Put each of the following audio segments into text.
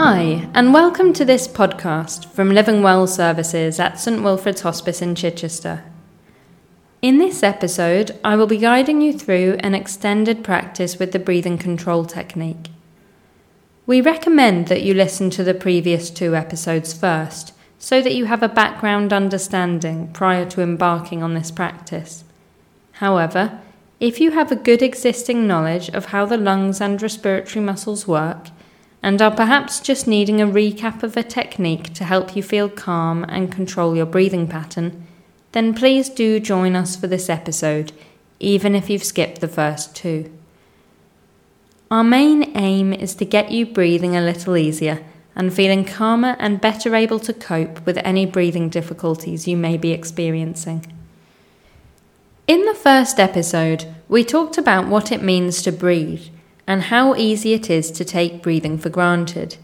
Hi, and welcome to this podcast from Living Well Services at St Wilfrid's Hospice in Chichester. In this episode, I will be guiding you through an extended practice with the breathing control technique. We recommend that you listen to the previous two episodes first so that you have a background understanding prior to embarking on this practice. However, if you have a good existing knowledge of how the lungs and respiratory muscles work, and are perhaps just needing a recap of a technique to help you feel calm and control your breathing pattern, then please do join us for this episode, even if you've skipped the first two. Our main aim is to get you breathing a little easier and feeling calmer and better able to cope with any breathing difficulties you may be experiencing. In the first episode, we talked about what it means to breathe and how easy it is to take breathing for granted,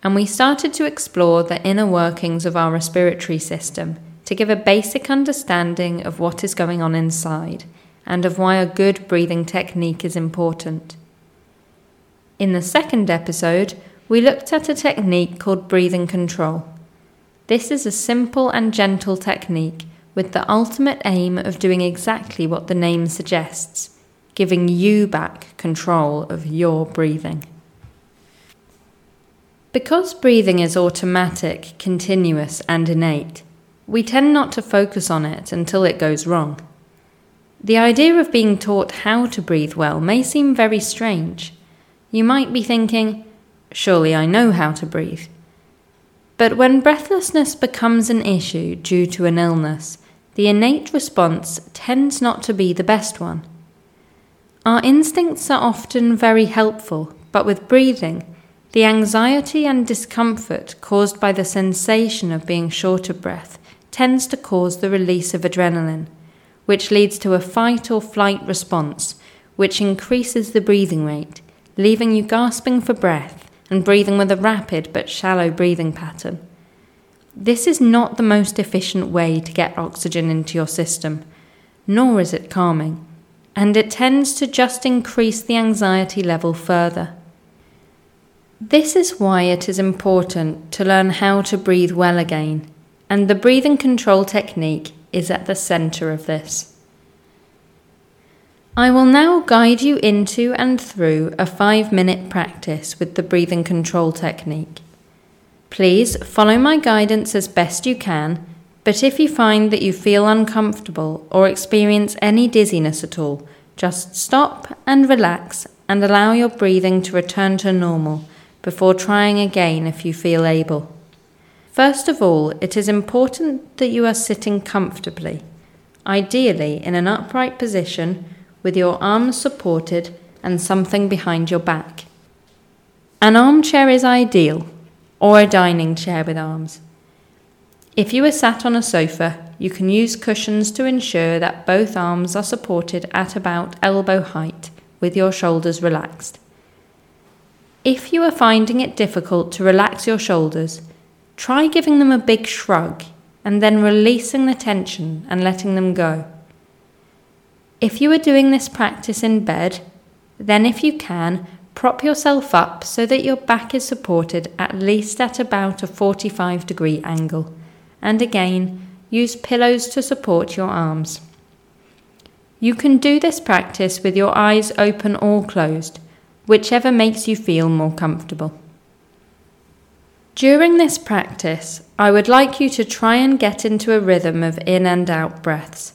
and we started to explore the inner workings of our respiratory system to give a basic understanding of what is going on inside and of why a good breathing technique is important. In the second episode, we looked at a technique called breathing control. This is a simple and gentle technique with the ultimate aim of doing exactly what the name suggests giving you back control of your breathing. Because breathing is automatic, continuous, and innate, we tend not to focus on it until it goes wrong. The idea of being taught how to breathe well may seem very strange. You might be thinking, surely I know how to breathe. But when breathlessness becomes an issue due to an illness, the innate response tends not to be the best one. Our instincts are often very helpful, but with breathing, the anxiety and discomfort caused by the sensation of being short of breath tends to cause the release of adrenaline, which leads to a fight or flight response, which increases the breathing rate, leaving you gasping for breath and breathing with a rapid but shallow breathing pattern. This is not the most efficient way to get oxygen into your system, nor is it calming, and it tends to just increase the anxiety level further. This is why it is important to learn how to breathe well again, and the breathing control technique is at the centre of this. I will now guide you into and through a five minute practice with the breathing control technique. Please follow my guidance as best you can, but if you find that you feel uncomfortable or experience any dizziness at all, just stop and relax and allow your breathing to return to normal before trying again if you feel able. First of all, it is important that you are sitting comfortably, ideally in an upright position with your arms supported and something behind your back. An armchair is ideal or a dining chair with arms. If you are sat on a sofa, you can use cushions to ensure that both arms are supported at about elbow height with your shoulders relaxed. If you are finding it difficult to relax your shoulders, try giving them a big shrug and then releasing the tension and letting them go. If you are doing this practice in bed, then if you can, Prop yourself up so that your back is supported at least at about a 45 degree angle, and again, use pillows to support your arms. You can do this practice with your eyes open or closed, whichever makes you feel more comfortable. During this practice, I would like you to try and get into a rhythm of in and out breaths.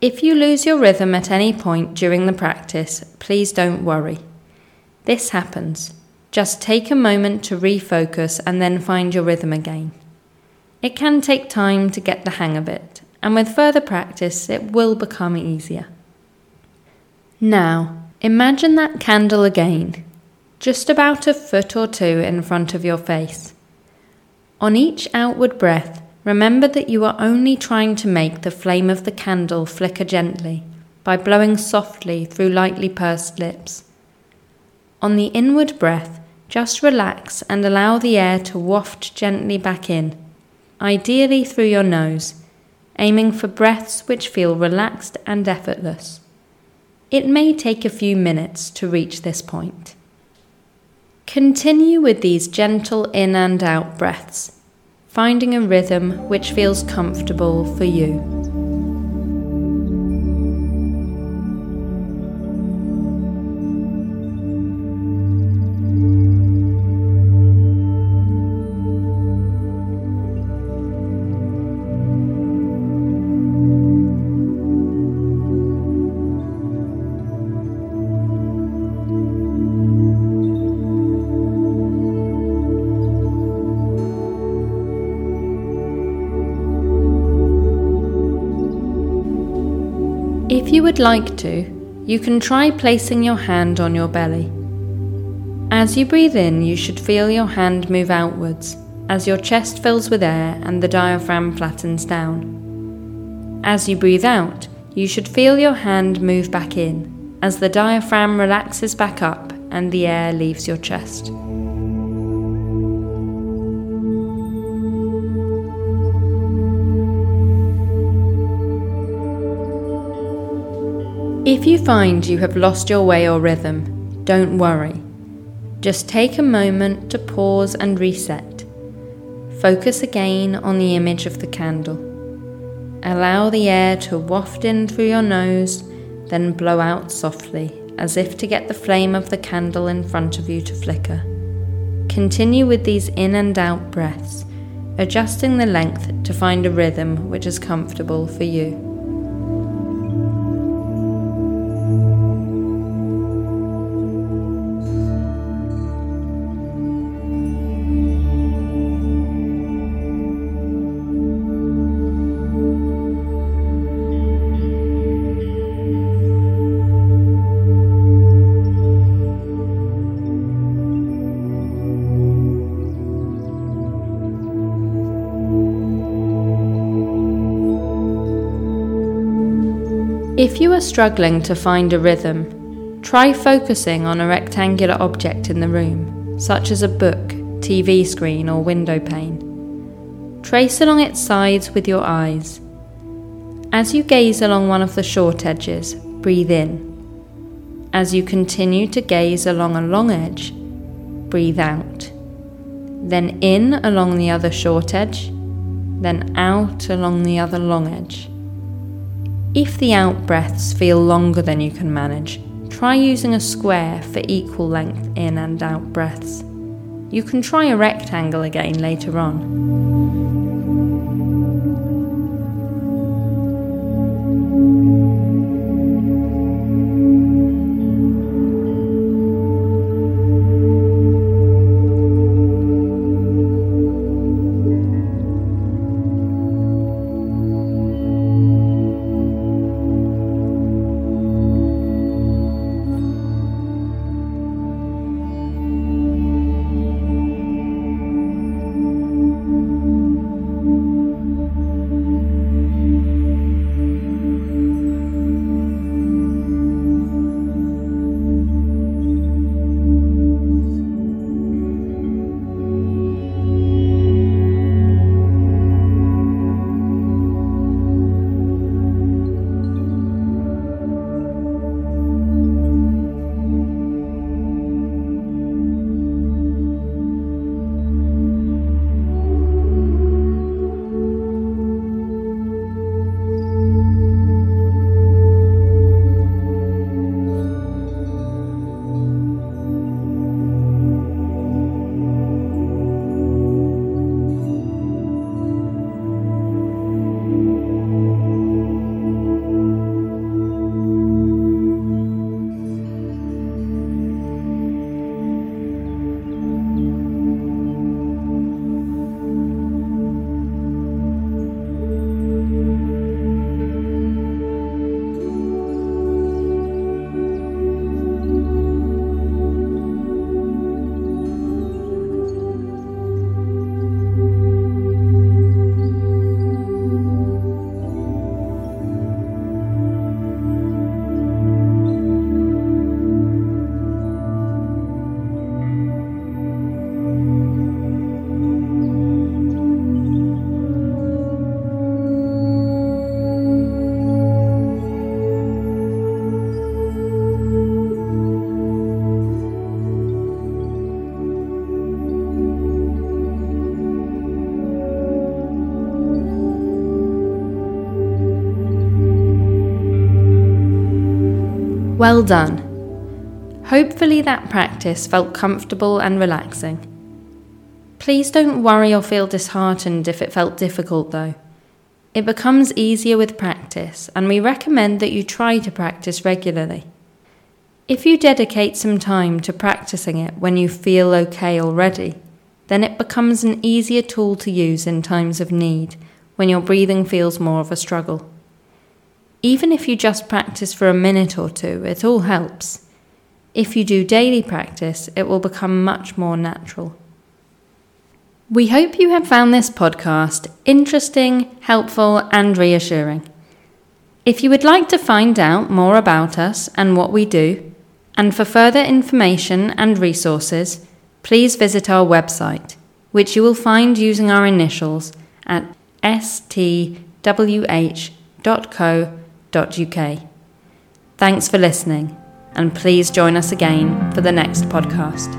If you lose your rhythm at any point during the practice, please don't worry. This happens. Just take a moment to refocus and then find your rhythm again. It can take time to get the hang of it, and with further practice, it will become easier. Now, imagine that candle again, just about a foot or two in front of your face. On each outward breath, remember that you are only trying to make the flame of the candle flicker gently by blowing softly through lightly pursed lips. On the inward breath, just relax and allow the air to waft gently back in, ideally through your nose, aiming for breaths which feel relaxed and effortless. It may take a few minutes to reach this point. Continue with these gentle in and out breaths, finding a rhythm which feels comfortable for you. You would like to, you can try placing your hand on your belly. As you breathe in, you should feel your hand move outwards as your chest fills with air and the diaphragm flattens down. As you breathe out, you should feel your hand move back in as the diaphragm relaxes back up and the air leaves your chest. If you find you have lost your way or rhythm, don't worry. Just take a moment to pause and reset. Focus again on the image of the candle. Allow the air to waft in through your nose, then blow out softly, as if to get the flame of the candle in front of you to flicker. Continue with these in and out breaths, adjusting the length to find a rhythm which is comfortable for you. If you are struggling to find a rhythm, try focusing on a rectangular object in the room, such as a book, TV screen, or window pane. Trace along its sides with your eyes. As you gaze along one of the short edges, breathe in. As you continue to gaze along a long edge, breathe out. Then in along the other short edge, then out along the other long edge. If the out breaths feel longer than you can manage, try using a square for equal length in and out breaths. You can try a rectangle again later on. Well done. Hopefully, that practice felt comfortable and relaxing. Please don't worry or feel disheartened if it felt difficult, though. It becomes easier with practice, and we recommend that you try to practice regularly. If you dedicate some time to practicing it when you feel okay already, then it becomes an easier tool to use in times of need when your breathing feels more of a struggle. Even if you just practice for a minute or two, it all helps. If you do daily practice, it will become much more natural. We hope you have found this podcast interesting, helpful, and reassuring. If you would like to find out more about us and what we do, and for further information and resources, please visit our website, which you will find using our initials at stwh.co.uk. Thanks for listening, and please join us again for the next podcast.